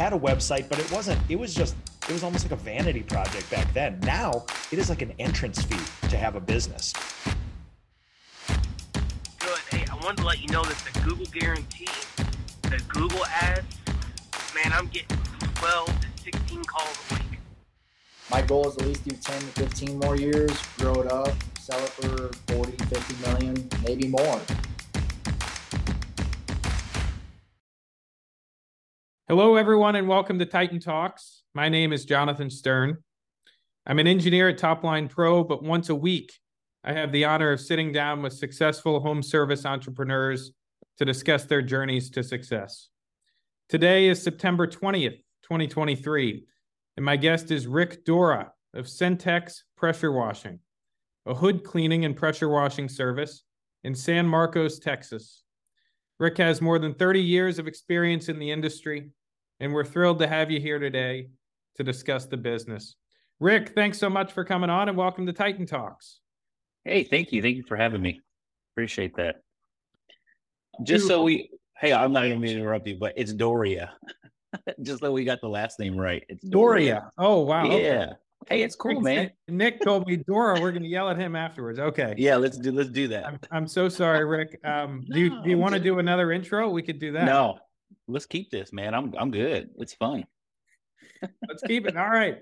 had a website, but it wasn't, it was just, it was almost like a vanity project back then. Now it is like an entrance fee to have a business. Good. Hey, I wanted to let you know that the Google guarantee, the Google ads, man, I'm getting 12 to 16 calls a week. My goal is at least do 10 to 15 more years, grow it up, sell it for 40, 50 million, maybe more. Hello, everyone, and welcome to Titan Talks. My name is Jonathan Stern. I'm an engineer at Topline Pro, but once a week, I have the honor of sitting down with successful home service entrepreneurs to discuss their journeys to success. Today is September 20th, 2023, and my guest is Rick Dora of Centex Pressure Washing, a hood cleaning and pressure washing service in San Marcos, Texas. Rick has more than 30 years of experience in the industry and we're thrilled to have you here today to discuss the business. Rick, thanks so much for coming on and welcome to Titan Talks. Hey, thank you. Thank you for having me. Appreciate that. Just so we, hey, I'm not going to interrupt you, but it's Doria. Just so we got the last name right. It's Doria. Doria. Oh, wow. Yeah. Okay. Hey, it's cool, man. Nick told me Dora. We're going to yell at him afterwards. Okay. Yeah, let's do let's do that. I'm, I'm so sorry, Rick. Um, no, do you, do you want to do another intro? We could do that. No, let's keep this, man. I'm I'm good. It's fun. let's keep it. All right.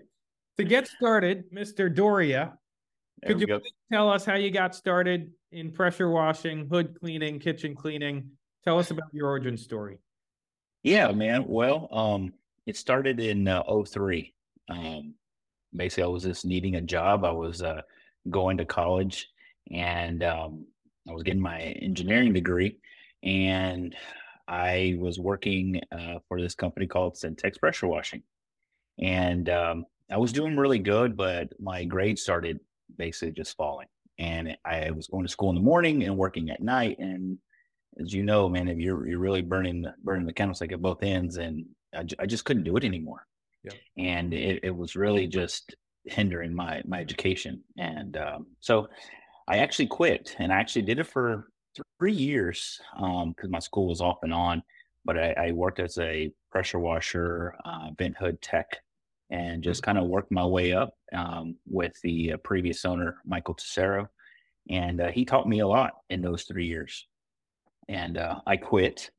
To get started, Mr. Doria, there could you go. tell us how you got started in pressure washing, hood cleaning, kitchen cleaning? Tell us about your origin story. Yeah, man. Well, um, it started in uh, 03. Um, basically, I was just needing a job. I was uh, going to college and um, I was getting my engineering degree. And I was working uh, for this company called Centex Pressure Washing, and um, I was doing really good, but my grades started basically just falling. And I was going to school in the morning and working at night. And as you know, man, if you're you're really burning burning the candlestick at both ends, and I, I just couldn't do it anymore. Yeah. And it, it was really just hindering my my education. And um, so I actually quit, and I actually did it for three years because um, my school was off and on. But I, I worked as a pressure washer, uh, vent hood tech, and just kind of worked my way up um, with the uh, previous owner, Michael Tessero. And uh, he taught me a lot in those three years. And uh, I quit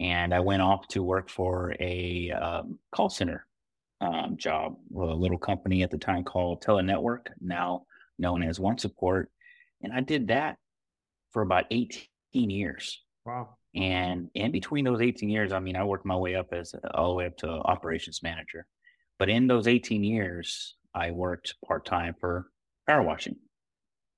and I went off to work for a um, call center um, job a little company at the time called Telenetwork, now known as One Support. And I did that for about 18 years. Wow. And in between those 18 years, I mean, I worked my way up as all the way up to operations manager. But in those 18 years, I worked part time for power washing.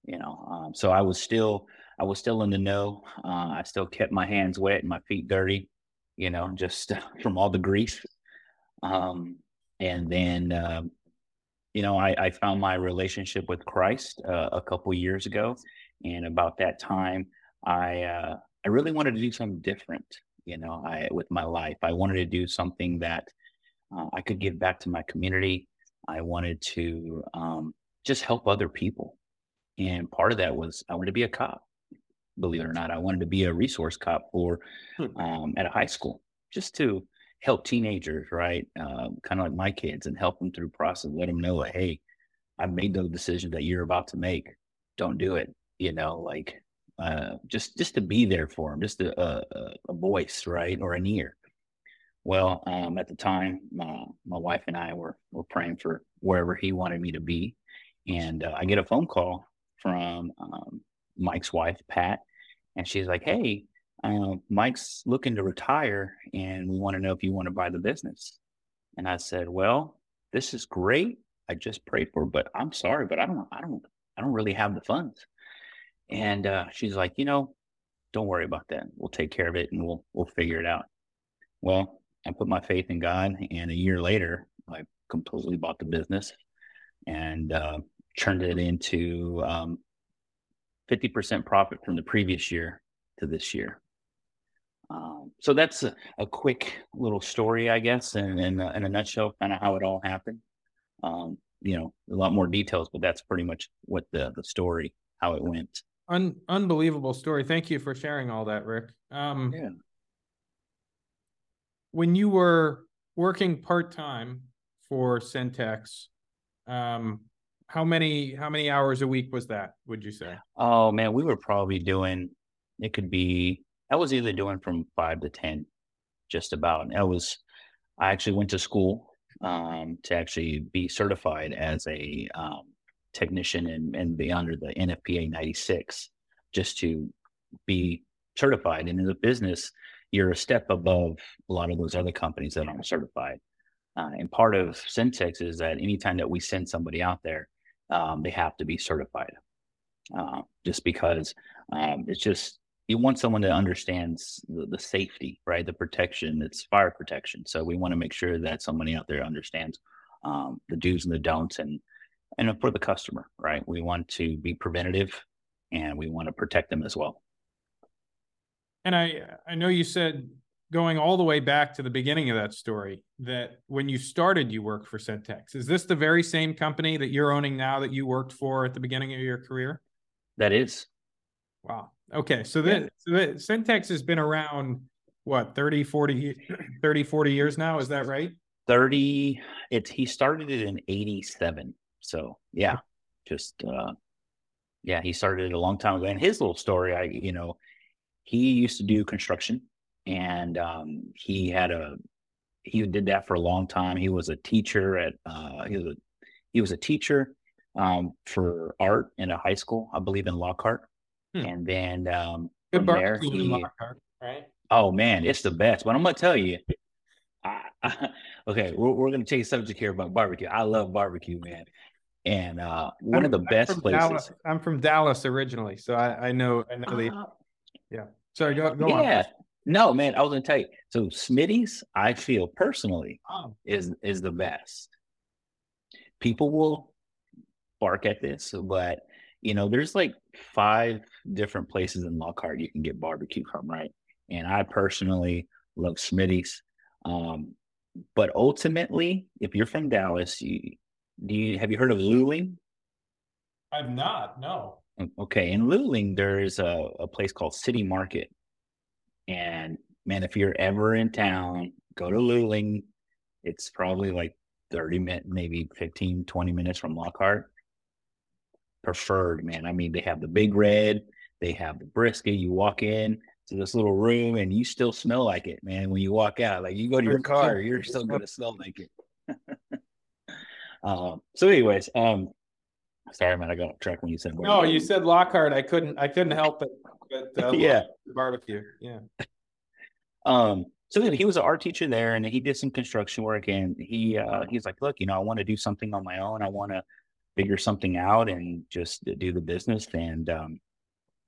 You know, um, so I was still I was still in the know. Uh, I still kept my hands wet and my feet dirty. You know, just from all the grease. Um, and then, uh, you know, I, I, found my relationship with Christ uh, a couple years ago, and about that time, I uh, I really wanted to do something different. You know, I with my life, I wanted to do something that uh, I could give back to my community. I wanted to um, just help other people, and part of that was I wanted to be a cop. Believe it or not, I wanted to be a resource cop for hmm. um, at a high school, just to help teenagers, right? Uh, kind of like my kids, and help them through process. Let them know, like, hey, I've made those decisions that you're about to make. Don't do it you know, like uh, just just to be there for him, just a, a, a voice, right, or an ear. Well, um, at the time, my my wife and I were were praying for wherever he wanted me to be, and uh, I get a phone call from um, Mike's wife, Pat, and she's like, "Hey, uh, Mike's looking to retire, and we want to know if you want to buy the business." And I said, "Well, this is great. I just prayed for, but I'm sorry, but I don't, I don't, I don't really have the funds." And uh, she's like, you know, don't worry about that. We'll take care of it and we'll we'll figure it out. Well, I put my faith in God, and a year later, I completely bought the business and uh, turned it into um, 50% profit from the previous year to this year. Um, so that's a, a, quick little story, I guess, and in, in, a nutshell, kind of how it all happened. Um, you know, a lot more details, but that's pretty much what the the story, how it went. Un- unbelievable story. Thank you for sharing all that, Rick. Um, yeah. When you were working part time for Centex, um, how many how many hours a week was that? Would you say? Oh man, we were probably doing. It could be. I was either doing from five to ten, just about. And I was. I actually went to school um, to actually be certified as a um, technician and, and be under the NFPA 96 just to be certified. And in the business, you're a step above a lot of those other companies that aren't certified. Uh, and part of Centex is that anytime that we send somebody out there, um, they have to be certified. Uh, just because um, it's just you want someone that understands the, the, safety, right? The protection, it's fire protection. So we want to make sure that somebody out there understands um, the do's and the don'ts, and and for the customer, right? We want to be preventative, and we want to protect them as well. And I I know you said going all the way back to the beginning of that story that when you started you worked for Centex. Is this the very same company that you're owning now that you worked for at the beginning of your career? That is. Wow. Okay. So then so the, Centex has been around what 30 40 30 40 years now is that right 30 it's he started it in 87 so yeah just uh yeah he started it a long time ago and his little story i you know he used to do construction and um, he had a he did that for a long time. He was a teacher at uh, he was a he was a teacher um, for art in a high school, I believe in Lockhart, hmm. and then um, Good there he, Lockhart, right? Oh man, it's the best. But I'm gonna tell you, I, I, okay, we're, we're gonna change subject here about barbecue. I love barbecue, man. And uh, one I'm, of the best places. Dallas. I'm from Dallas originally, so I, I know I know the uh, yeah. Sorry, go, go yeah. on. No, man, I was gonna tell you. So Smitty's, I feel personally, oh. is is the best. People will bark at this, but you know, there's like five different places in Lockhart you can get barbecue from, right? And I personally love Smitty's. Um, but ultimately, if you're from Dallas, you do you have you heard of Luling? I've not, no. Okay, in Luling, there's a, a place called City Market. And man, if you're ever in town, go to Luling. It's probably like 30 minutes, maybe 15, 20 minutes from Lockhart. Preferred, man. I mean, they have the big red, they have the brisket. You walk in to this little room and you still smell like it, man. When you walk out, like you go to your car, you're still going to smell like it. um, so, anyways, um, Sorry, man, I got off track when you said. No, you said Lockhart. I couldn't. I couldn't help it. But, uh, yeah, barbecue. Yeah. Um. So he was an art teacher there, and he did some construction work. And he uh, he's like, look, you know, I want to do something on my own. I want to figure something out and just do the business. And um,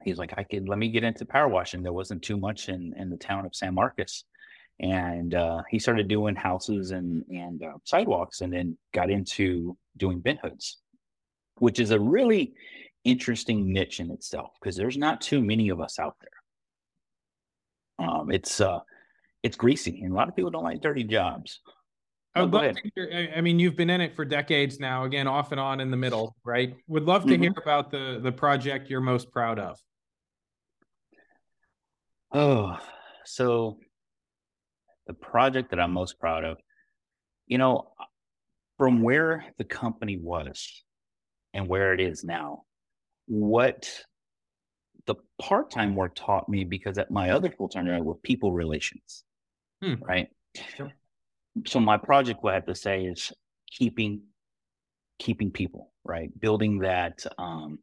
he's like, I could let me get into power washing. There wasn't too much in in the town of San Marcos, and uh, he started doing houses and and uh, sidewalks, and then got into doing vent hoods which is a really interesting niche in itself because there's not too many of us out there. Um, it's uh, it's greasy, and a lot of people don't like dirty jobs. I would love to hear, I mean, you've been in it for decades now, again, off and on in the middle, right? Would love to mm-hmm. hear about the the project you're most proud of. Oh, so the project that I'm most proud of, you know, from where the company was and where it is now. What the part time work taught me, because at my other full time job were people relations, hmm. right? Sure. So my project, what I have to say is keeping keeping people right, building that, um,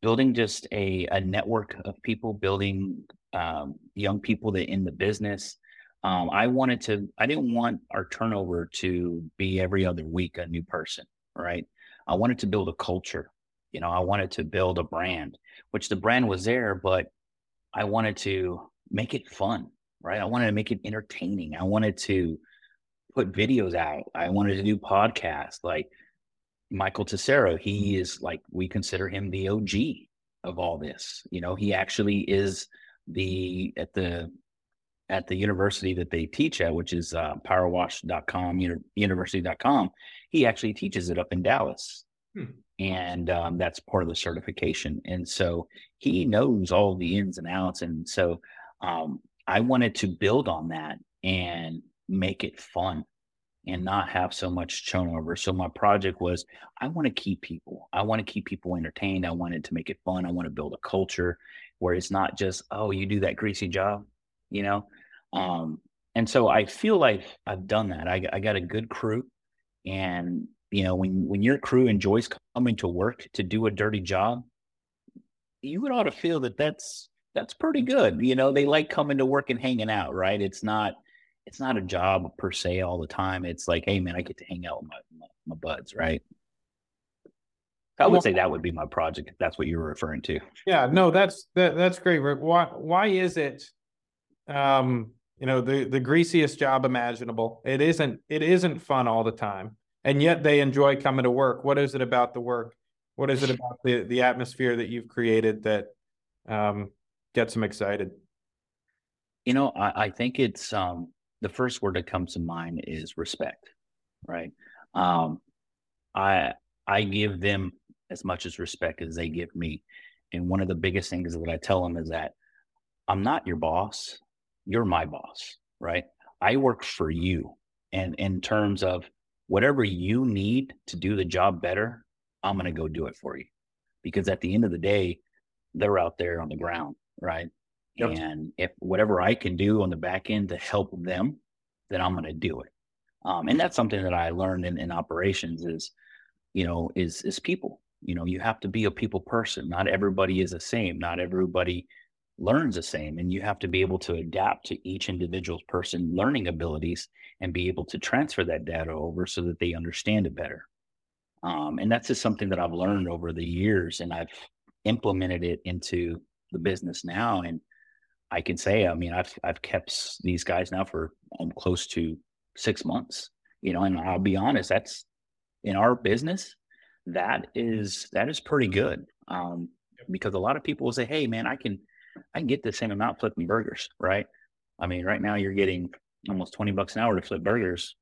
building just a a network of people, building um, young people that in the business. Um, I wanted to. I didn't want our turnover to be every other week a new person, right? I wanted to build a culture. You know, I wanted to build a brand, which the brand was there, but I wanted to make it fun, right? I wanted to make it entertaining. I wanted to put videos out. I wanted to do podcasts like Michael Tessero. He is like, we consider him the OG of all this. You know, he actually is the, at the, at the university that they teach at, which is uh, powerwash.com, university.com, he actually teaches it up in Dallas. Hmm. And um, that's part of the certification. And so he knows all the ins and outs. And so um, I wanted to build on that and make it fun and not have so much turnover. So my project was I want to keep people. I want to keep people entertained. I wanted to make it fun. I want to build a culture where it's not just, oh, you do that greasy job, you know? Um, and so I feel like I've done that. I, I got a good crew. And, you know, when, when your crew enjoys coming to work to do a dirty job, you would ought to feel that that's, that's pretty good. You know, they like coming to work and hanging out, right? It's not, it's not a job per se all the time. It's like, hey man, I get to hang out with my, my, my buds, right? I would say that would be my project if that's what you were referring to. Yeah, no, that's that, that's great, Rick. Why why is it um you know the the greasiest job imaginable? It isn't it isn't fun all the time. And yet they enjoy coming to work. What is it about the work? What is it about the the atmosphere that you've created that um gets them excited? You know, I, I think it's um the first word that comes to mind is respect, right? Um, I I give them as much as respect as they give me, and one of the biggest things that I tell them is that I'm not your boss, you're my boss, right? I work for you, and in terms of whatever you need to do the job better, I'm gonna go do it for you, because at the end of the day, they're out there on the ground, right? Yep. And if whatever I can do on the back end to help them, then I'm going to do it. Um, and that's something that I learned in, in operations is, you know, is is people. You know, you have to be a people person. Not everybody is the same. Not everybody learns the same, and you have to be able to adapt to each individual's person learning abilities and be able to transfer that data over so that they understand it better. Um, and that's just something that I've learned over the years, and I've implemented it into the business now. And I can say, I mean, I've I've kept these guys now for um, close to six months, you know, and I'll be honest, that's in our business, that is that is pretty good. Um, because a lot of people will say, Hey man, I can I can get the same amount flipping burgers, right? I mean, right now you're getting almost 20 bucks an hour to flip burgers,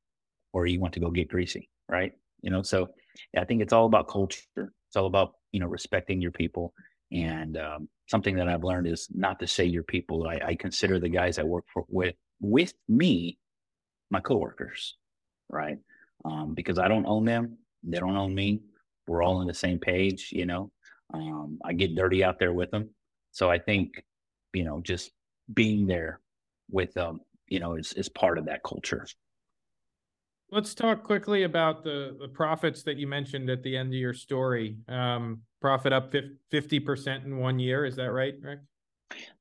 or you want to go get greasy, right? You know, so I think it's all about culture. It's all about, you know, respecting your people and um, something that I've learned is not to say your people. I, I consider the guys I work for with with me my coworkers, right? Um, because I don't own them, they don't own me. We're all on the same page, you know. Um, I get dirty out there with them, so I think, you know, just being there with them, you know, is is part of that culture. Let's talk quickly about the the profits that you mentioned at the end of your story. Um, profit up fifty percent in one year. Is that right, Rick?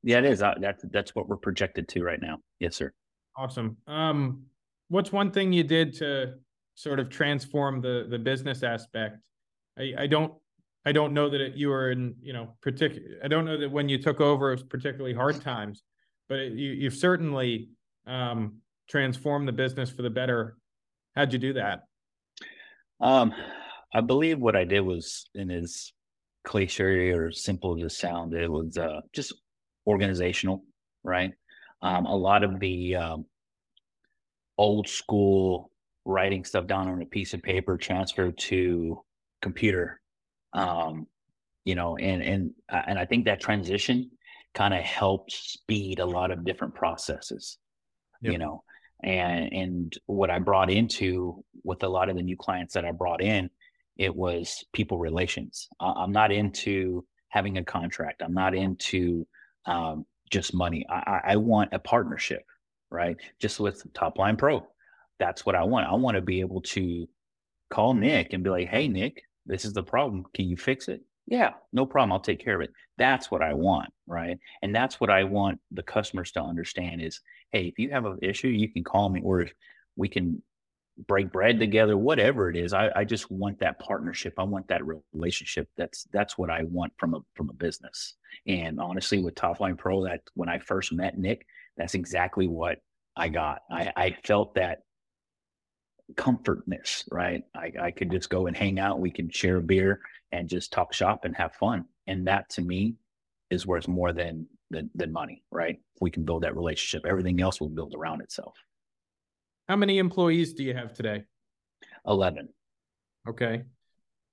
Yeah, it is. Uh, that's that's what we're projected to right now. Yes, sir. Awesome. Um, what's one thing you did to sort of transform the the business aspect? I, don't I don't know that it, you were in you know particular. I don't know that when you took over it was particularly hard times, but it, you you've certainly um, transformed the business for the better. How'd you do that? Um, I believe what I did was in as cliche or simple as it sound, it was uh, just organizational, right? Um, a lot of the um, old school writing stuff down on a piece of paper transferred to computer, um, you know, and and uh, and I think that transition kind of helped speed a lot of different processes, yep. you know, and and what I brought into with a lot of the new clients that I brought in it was people relations. I'm not into having a contract. I'm not into um, just money. I, I want a partnership, right? Just with Top Line Pro. That's what I want. I want to be able to call Nick and be like, hey, Nick, this is the problem. Can you fix it? Yeah, no problem. I'll take care of it. That's what I want, right? And that's what I want the customers to understand is, hey, if you have an issue, you can call me, or if we can break bread together, whatever it is. I, I just want that partnership. I want that real relationship. That's that's what I want from a from a business. And honestly, with Top Line Pro, that when I first met Nick, that's exactly what I got. I, I felt that comfortness, right? I, I could just go and hang out. We can share a beer and just talk shop and have fun. And that to me is worth more than than, than money, right? We can build that relationship. Everything else will build around itself. How many employees do you have today? 11. Okay.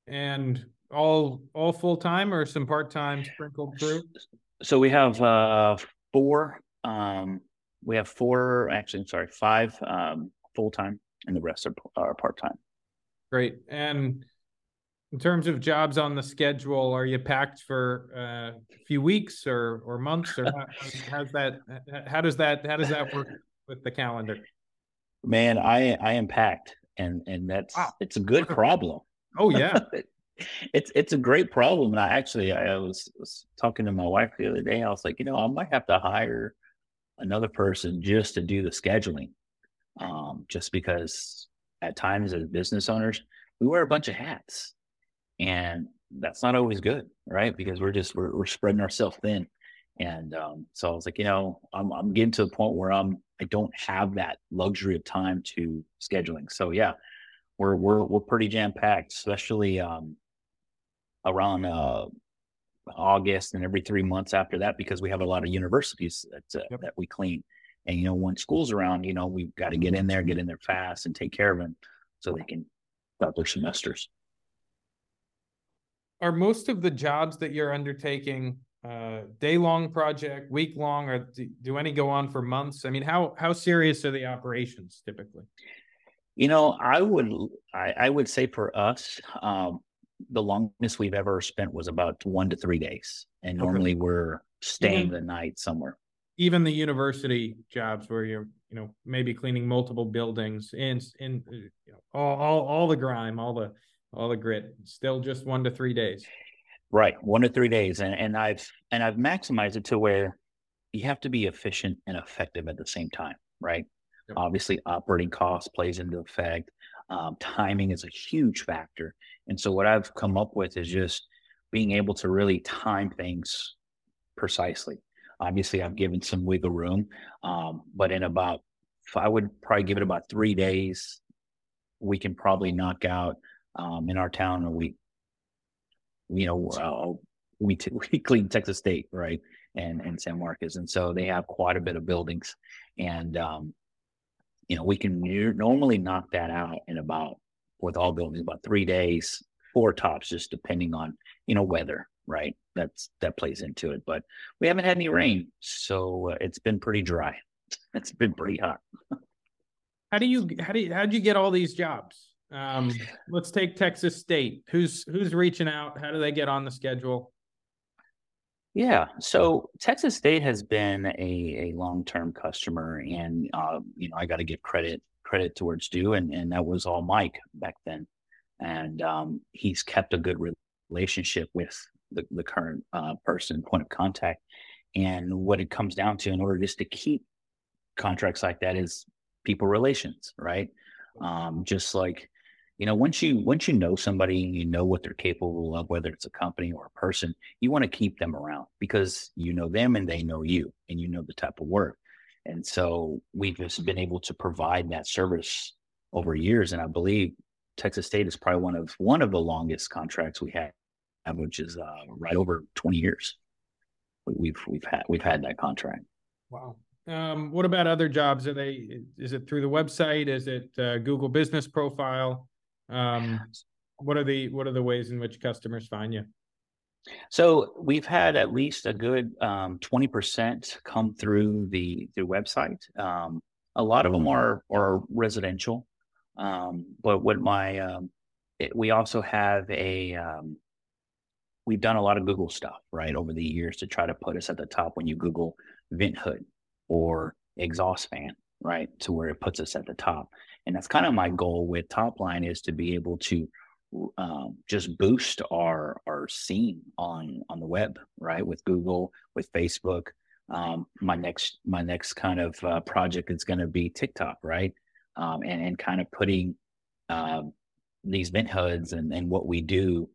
And all all full time or some part time sprinkled through? So we have uh four um we have four, actually, I'm sorry, five um, full time, and the rest are, are part time. Great. And in terms of jobs on the schedule, are you packed for uh, a few weeks or or months, or how, how's that? How does that how does that work with the calendar? Man, I I am packed, and and that's wow. it's a good problem. Oh yeah. it's it's a great problem. And I actually I was, was talking to my wife the other day. I was like, you know, I might have to hire another person just to do the scheduling. Um, just because at times as business owners, we wear a bunch of hats. And that's not always good, right? Because we're just we're, we're spreading ourselves thin. And um, so I was like, you know, I'm I'm getting to the point where I'm I don't have that luxury of time to scheduling. So yeah, we're we're we're pretty jam packed, especially um, around uh, August and every three months after that because we have a lot of universities that uh, yep. that we clean. And you know, when school's around, you know, we've got to get in there, get in there fast, and take care of them so they can start their semesters. Are most of the jobs that you're undertaking uh, day long project, week long, or do, do any go on for months? I mean, how how serious are the operations typically? You know, I would I, I would say for us, um, the longest we've ever spent was about one to three days, and okay. normally we're staying the night somewhere. Even the university jobs where you're, you know, maybe cleaning multiple buildings in in you know, all, all all the grime, all the all the grit, still just one to three days. Right, one to three days, and and I've and I've maximized it to where you have to be efficient and effective at the same time, right? Yep. Obviously, operating cost plays into effect. Um, timing is a huge factor. And so, what I've come up with is just being able to really time things precisely. Obviously, I've given some wiggle room, um, but in about, I would probably give it about three days, we can probably knock out um, in our town, or we, you know, uh, we, t- we clean Texas State, right? And, and San Marcos. And so they have quite a bit of buildings. And, um, you know, we can normally knock that out in about, with all buildings, about three days, four tops, just depending on, you know, weather, right? That's, that plays into it. But we haven't had any rain. So uh, it's been pretty dry. It's been pretty hot. how do you, how do you, how do you get all these jobs? Um, let's take Texas State. Who's, who's reaching out? How do they get on the schedule? Yeah. So Texas State has been a, a long term customer, and uh, you know I got to give credit credit to where it's due, and and that was all Mike back then, and um, he's kept a good relationship with the the current uh, person point of contact, and what it comes down to in order just to keep contracts like that is people relations, right? Um, just like you know once you once you know somebody you know what they're capable of whether it's a company or a person you want to keep them around because you know them and they know you and you know the type of work. And so we've just been able to provide that service over years. And i believe texas state is probably one of one of the longest contracts we have which is uh, right over 20 years. We've we've had we've had that contract. Wow. Um, what about other jobs? Are they is it through the website? Is it uh, google business profile? Um, what are the what are the ways in which customers find you? So we've had at least a good um, twenty percent come through the the website. Um, a lot of them are are residential, um, but what my um, it, we also have a um, we've done a lot of Google stuff right over the years to try to put us at the top when you Google vent hood or exhaust fan, right, to where it puts us at the top. And that's kind of my goal with top line is to be able to um, just boost our our scene on on the web right with google with facebook. Um, my next my next kind of uh, project is going to be tiktok right um, and and kind of putting um, these vent hoods and and what we do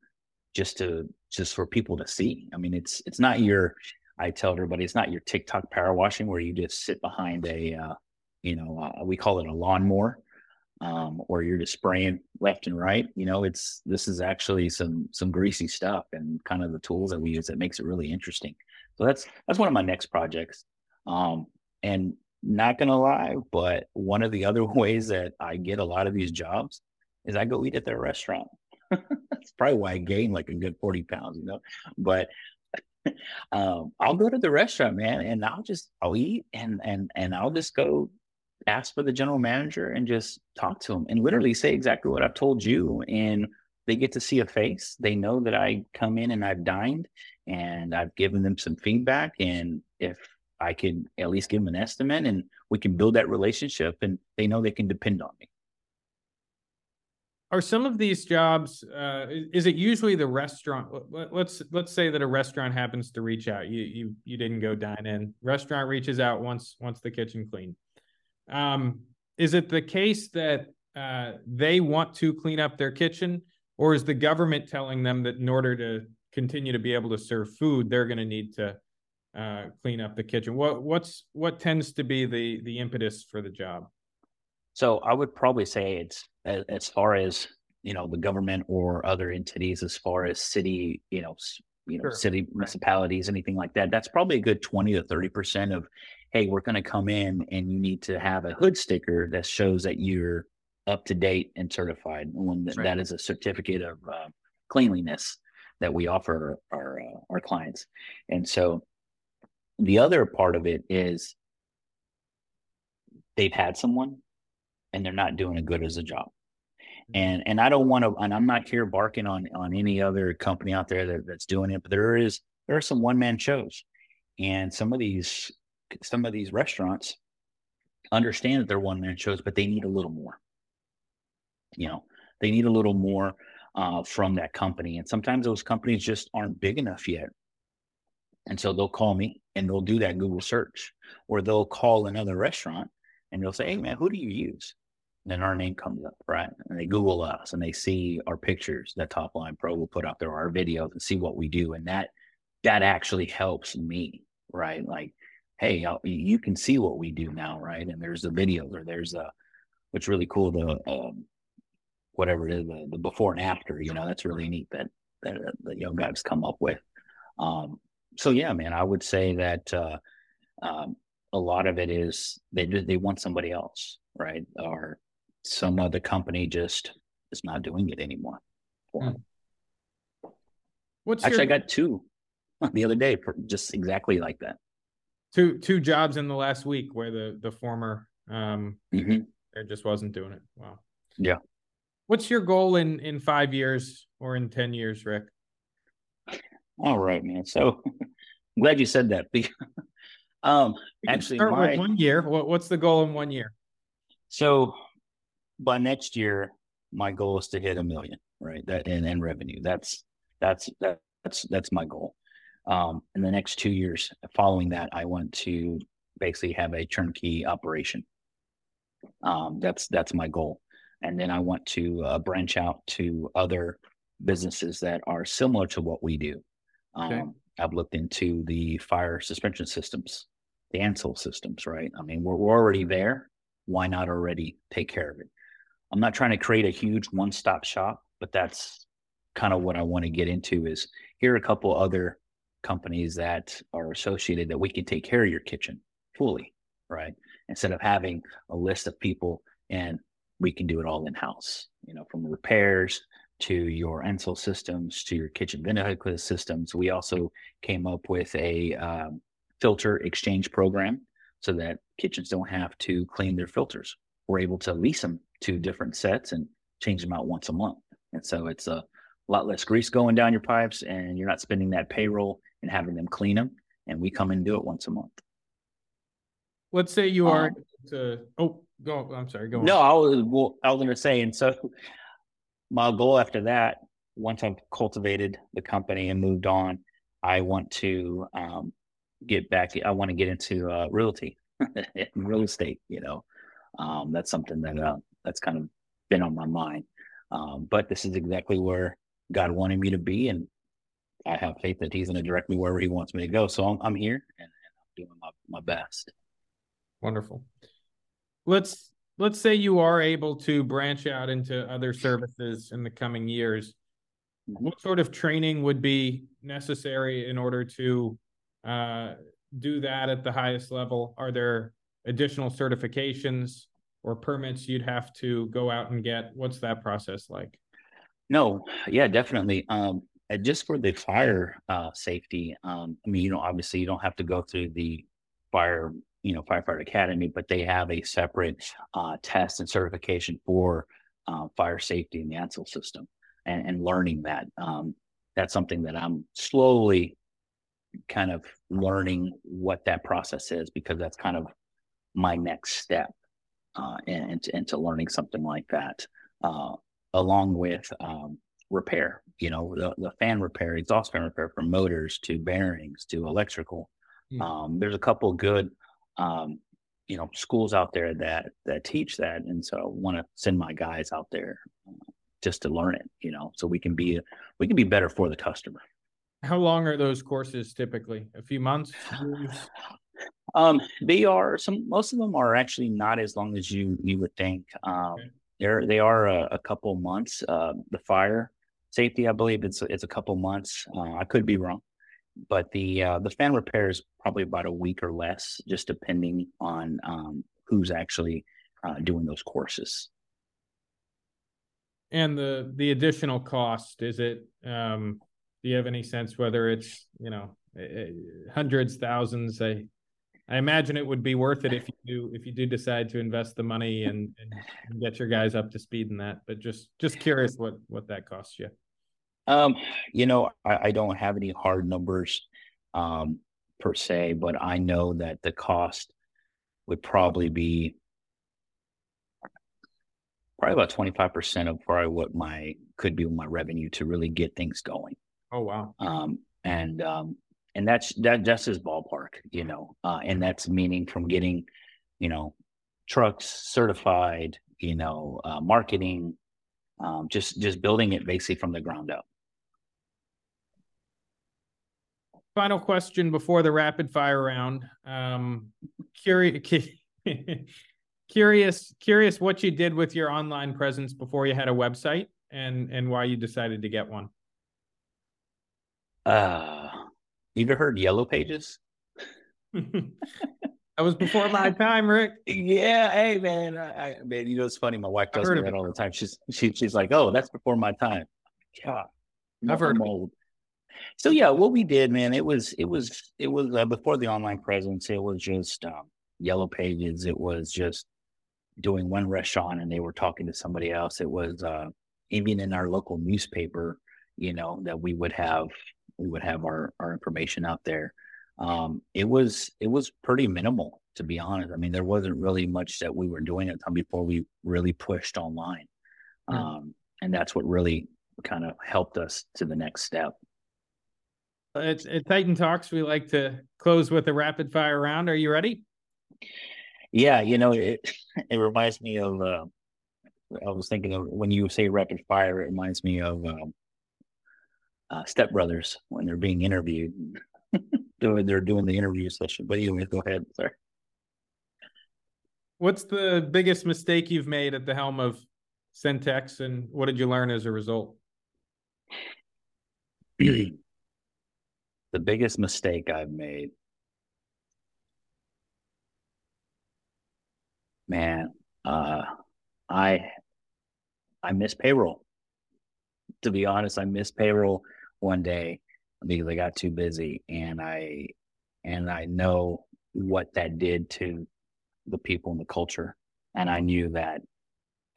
just to just for people to see i mean it's it's not your i tell everybody it's not your tiktok power washing where you just sit behind a uh, you know uh, we call it a lawnmower um, or you're just spraying left and right. You know, it's this is actually some some greasy stuff and kind of the tools that we use that makes it really interesting. So that's that's one of my next projects. Um, and not gonna lie, but one of the other ways that I get a lot of these jobs is I go eat at their restaurant. that's probably why I gained like a good 40 pounds, you know. But um, I'll go to the restaurant, man, and I'll just I'll eat and and and I'll just go ask for the general manager and just talk to him and literally say exactly what I've told you. And they get to see a face. They know that I come in and I've dined and I've given them some feedback. And if I can at least give them an estimate and we can build that relationship and they know they can depend on me. Are some of these jobs uh, is it usually the restaurant let's let's say that a restaurant happens to reach out you you you didn't go dine in restaurant reaches out once once the kitchen clean um, is it the case that uh, they want to clean up their kitchen or is the government telling them that in order to continue to be able to serve food they're going to need to uh, clean up the kitchen? What what's what tends to be the the impetus for the job so i would probably say it's as, as far as you know the government or other entities as far as city you know you know sure. city municipalities anything like that that's probably a good 20 to 30 percent of hey we're going to come in and you need to have a hood sticker that shows that you're up to date and certified. One that, right. that is a certificate of uh, cleanliness that we offer our uh, our clients. And so the other part of it is they've had someone and they're not doing as good as a job. Mm-hmm. And and I don't want to and I'm not here barking on on any other company out there that, that's doing it, but there is there are some one man shows. And some of these some of these restaurants understand that they're one man shows, but they need a little more you know they need a little more uh, from that company and sometimes those companies just aren't big enough yet and so they'll call me and they'll do that google search or they'll call another restaurant and they'll say hey man who do you use then our name comes up right and they google us and they see our pictures that top line pro will put up there our videos and see what we do and that that actually helps me right like hey I'll, you can see what we do now right and there's the videos or there's a what's really cool the um, whatever it is, the, the before and after, you know, that's really neat that, that uh, the young guys come up with. Um, so yeah, man, I would say that, uh, um, a lot of it is they they want somebody else, right? Or some other company just is not doing it anymore. Hmm. What's actually your... I got two the other day, for just exactly like that. Two two jobs in the last week where the the former um mm-hmm. it just wasn't doing it. Wow. Yeah. What's your goal in in five years or in ten years, Rick? All right, man. So I'm glad you said that. um, actually, my, one year. What, what's the goal in one year? So by next year, my goal is to hit a million, right? That in, in revenue. That's that's that, that's that's my goal. Um, in the next two years following that, I want to basically have a turnkey operation. Um, that's that's my goal and then I want to uh, branch out to other businesses that are similar to what we do. Okay. Um, I've looked into the fire suspension systems, the Ansul systems, right? I mean, we're, we're already there. Why not already take care of it? I'm not trying to create a huge one-stop shop, but that's kind of what I want to get into is here are a couple other companies that are associated that we can take care of your kitchen fully, right? Instead of having a list of people and we can do it all in house, you know, from repairs to your Ansul systems to your kitchen ventilator systems. We also came up with a um, filter exchange program so that kitchens don't have to clean their filters. We're able to lease them to different sets and change them out once a month. And so it's a lot less grease going down your pipes and you're not spending that payroll and having them clean them. And we come and do it once a month. Let's say you are um, to, oh, Go. I'm sorry. Go. No, on. I was. Well, I was going to say, and so my goal after that, once I've cultivated the company and moved on, I want to um, get back. I want to get into uh, realty, real estate. You know, um, that's something that uh, that's kind of been on my mind. Um, but this is exactly where God wanted me to be, and I have faith that He's going to direct me wherever He wants me to go. So I'm, I'm here, and, and I'm doing my, my best. Wonderful let's let's say you are able to branch out into other services in the coming years what sort of training would be necessary in order to uh, do that at the highest level are there additional certifications or permits you'd have to go out and get? What's that process like? No yeah definitely. Um, just for the fire uh, safety, um, I mean, you know, obviously you don't have to go through the fire, you know, firefighter academy, but they have a separate uh, test and certification for uh, fire safety in the Ansul system, and, and learning that. Um, that's something that I'm slowly kind of learning what that process is because that's kind of my next step uh, into, into learning something like that, uh, along with um, repair. You know, the, the fan repair, exhaust fan repair from motors to bearings to electrical. Mm. Um, there's a couple good, um, you know, schools out there that that teach that, and so I want to send my guys out there uh, just to learn it. You know, so we can be we can be better for the customer. How long are those courses typically? A few months? Um, they are some. Most of them are actually not as long as you you would think. Um, okay. They're they are a, a couple months. Uh, the fire safety, I believe it's it's a couple months. Uh, I could be wrong, but the uh, the fan repair is probably about a week or less, just depending on um, who's actually uh, doing those courses. And the the additional cost is it? Um, do you have any sense whether it's you know hundreds, thousands? I I imagine it would be worth it if you do if you do decide to invest the money and, and get your guys up to speed in that. But just just curious what what that costs you. Um, you know, I, I don't have any hard numbers um, per se, but I know that the cost would probably be probably about 25% of probably what my could be my revenue to really get things going. Oh wow. Um, and um, and that's that that's his ballpark, you know, uh, and that's meaning from getting, you know, trucks certified, you know, uh, marketing, um, just just building it basically from the ground up. Final question before the rapid fire round. Um, curious, curious, curious what you did with your online presence before you had a website, and and why you decided to get one. Uh, you ever heard Yellow Pages? that was before my time, Rick. Yeah, hey man, I, I man, you know it's funny. My wife tells me that all the time. She's she, she's like, "Oh, that's before my time." Yeah, I've heard old. So yeah, what we did, man, it was it was it was uh, before the online presence. It was just um, Yellow Pages. It was just doing one restaurant, and they were talking to somebody else. It was uh, even in our local newspaper, you know, that we would have we would have our our information out there. Um, it was it was pretty minimal to be honest. I mean, there wasn't really much that we were doing at the time before we really pushed online, mm. um, and that's what really kind of helped us to the next step. It's at Titan Talks. We like to close with a rapid fire round. Are you ready? Yeah, you know it. It reminds me of. Uh, I was thinking of when you say rapid fire. It reminds me of um, uh, Step Brothers when they're being interviewed. doing they're doing the interview session. But anyway, go ahead. Sorry. What's the biggest mistake you've made at the helm of Centex, and what did you learn as a result? the biggest mistake I've made, man, uh, I I miss payroll. To be honest, I miss payroll one day because I got too busy and I and I know what that did to the people and the culture. And I knew that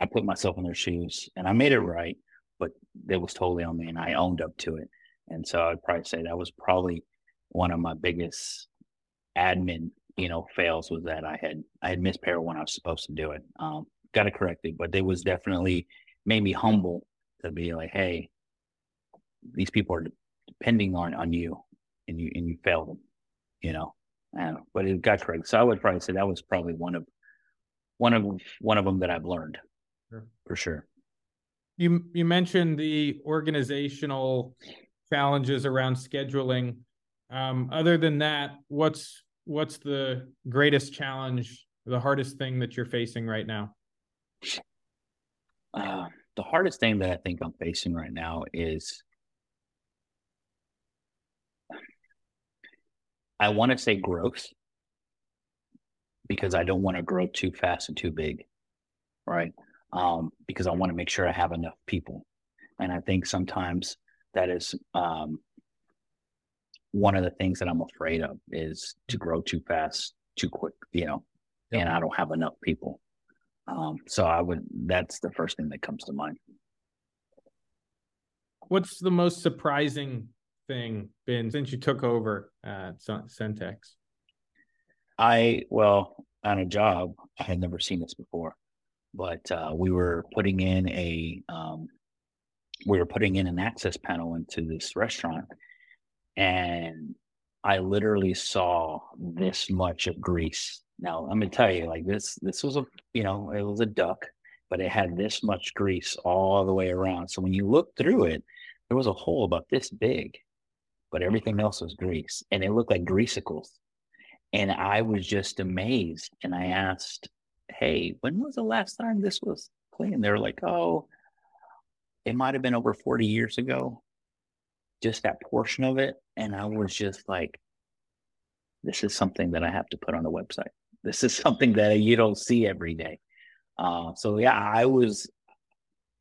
I put myself in their shoes and I made it right, but it was totally on me and I owned up to it. And so I'd probably say that was probably one of my biggest admin, you know, fails was that I had I had missed payroll when I was supposed to do it. Um, got it, but it was definitely made me humble to be like, hey, these people are depending on on you, and you and you fail them, you know. know, but it got correct. So I would probably say that was probably one of one of one of them that I've learned sure. for sure. You you mentioned the organizational challenges around scheduling. Um, other than that, what's what's the greatest challenge, the hardest thing that you're facing right now? Uh, the hardest thing that I think I'm facing right now is I want to say growth because I don't want to grow too fast and too big, right? Um, because I want to make sure I have enough people. And I think sometimes that is um, one of the things that I'm afraid of is to grow too fast, too quick, you know, Yep. and I don't have enough people. Um, so I would, that's the first thing that comes to mind. What's the most surprising thing been since you took over at Cen- Centex? I, well, on a job, I had never seen this before, but uh, we were putting in a, um, we were putting in an access panel into this restaurant, and I literally saw this much of grease. Now, I'm gonna tell you, like this, this was a, you know, it was a duct, but it had this much grease all the way around. So when you look through it, there was a hole about this big, but everything else was grease, and it looked like greasicles. And I was just amazed. And I asked, Hey, when was the last time this was clean? They were like, Oh, it might have been over 40 years ago, just that portion of it. And I was just like, This is something that I have to put on the website. This is something that you don't see every day. Uh, so, yeah, I was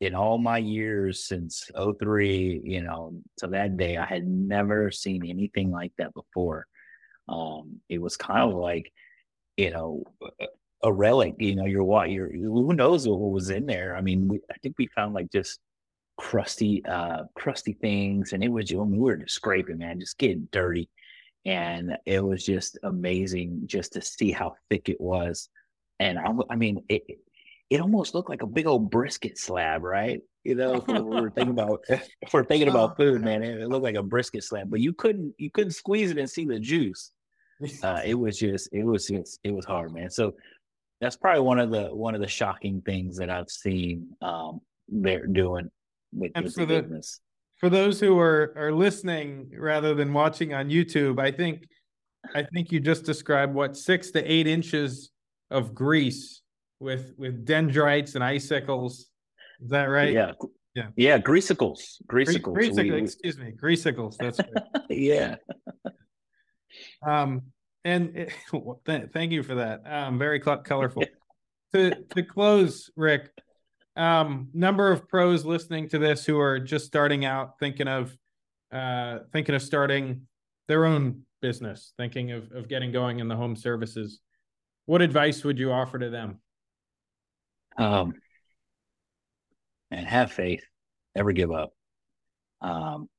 in all my years since 03, you know, to that day, I had never seen anything like that before. Um it was kind of like you know a- relic you know you're what you're who knows what was in there? I mean we, i think we found like just crusty uh crusty things and it was I mean, we were just scraping man just getting dirty. And it was just amazing just to see how thick it was. And I mean it it almost looked like a big old brisket slab right you know if we're thinking about if we're thinking about food man it, it looked like a brisket slab but you couldn't you couldn't squeeze it and see the juice uh, it was just it was just it was hard, man. So that's probably one of the one of the shocking things that I've seen um they're doing with, And with for the- business. For those who are are listening rather than watching on YouTube, I think I think you just described what six to eight inches of grease with with dendrites and icicles. Is that right? Yeah. Yeah. Yeah, greasicles. Gre- Greasicles. We- we- excuse me, greasicles. That's right. yeah. Um, and it- well, th- thank you for that. Um, very cl- colorful. to to close, Rick, um, number of pros listening to this who are just starting out, thinking of uh, thinking of starting their own business, thinking of of getting going in the home services. What advice would you offer to them? Um and have faith. Never give up. Um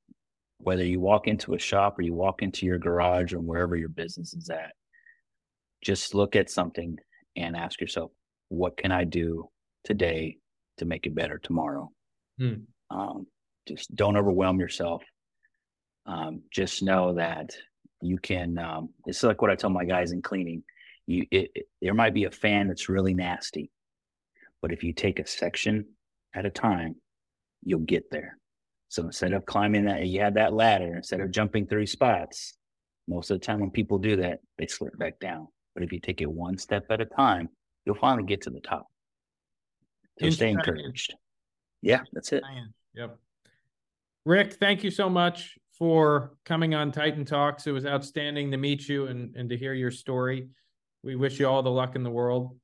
whether you walk into a shop or you walk into your garage or wherever your business is at, just look at something and ask yourself, what can I do today to make it better tomorrow? Hmm. Um, just don't overwhelm yourself. Um, just know that you can. Um, it's like what I tell my guys in cleaning. You, it, it, there might be a fan that's really nasty, but if you take a section at a time, you'll get there. So instead of climbing that, you have that ladder, instead of jumping three spots, most of the time when people do that, they slip back down. But if you take it one step at a time, you'll finally get to the top. So stay encouraged. Yeah, that's it. Yep. Rick, thank you so much for coming on Titan Talks. It was outstanding to meet you and, and to hear your story. We wish you all the luck in the world.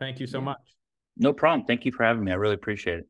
Thank you so Yeah. much. No problem. Thank you for having me. I really appreciate it.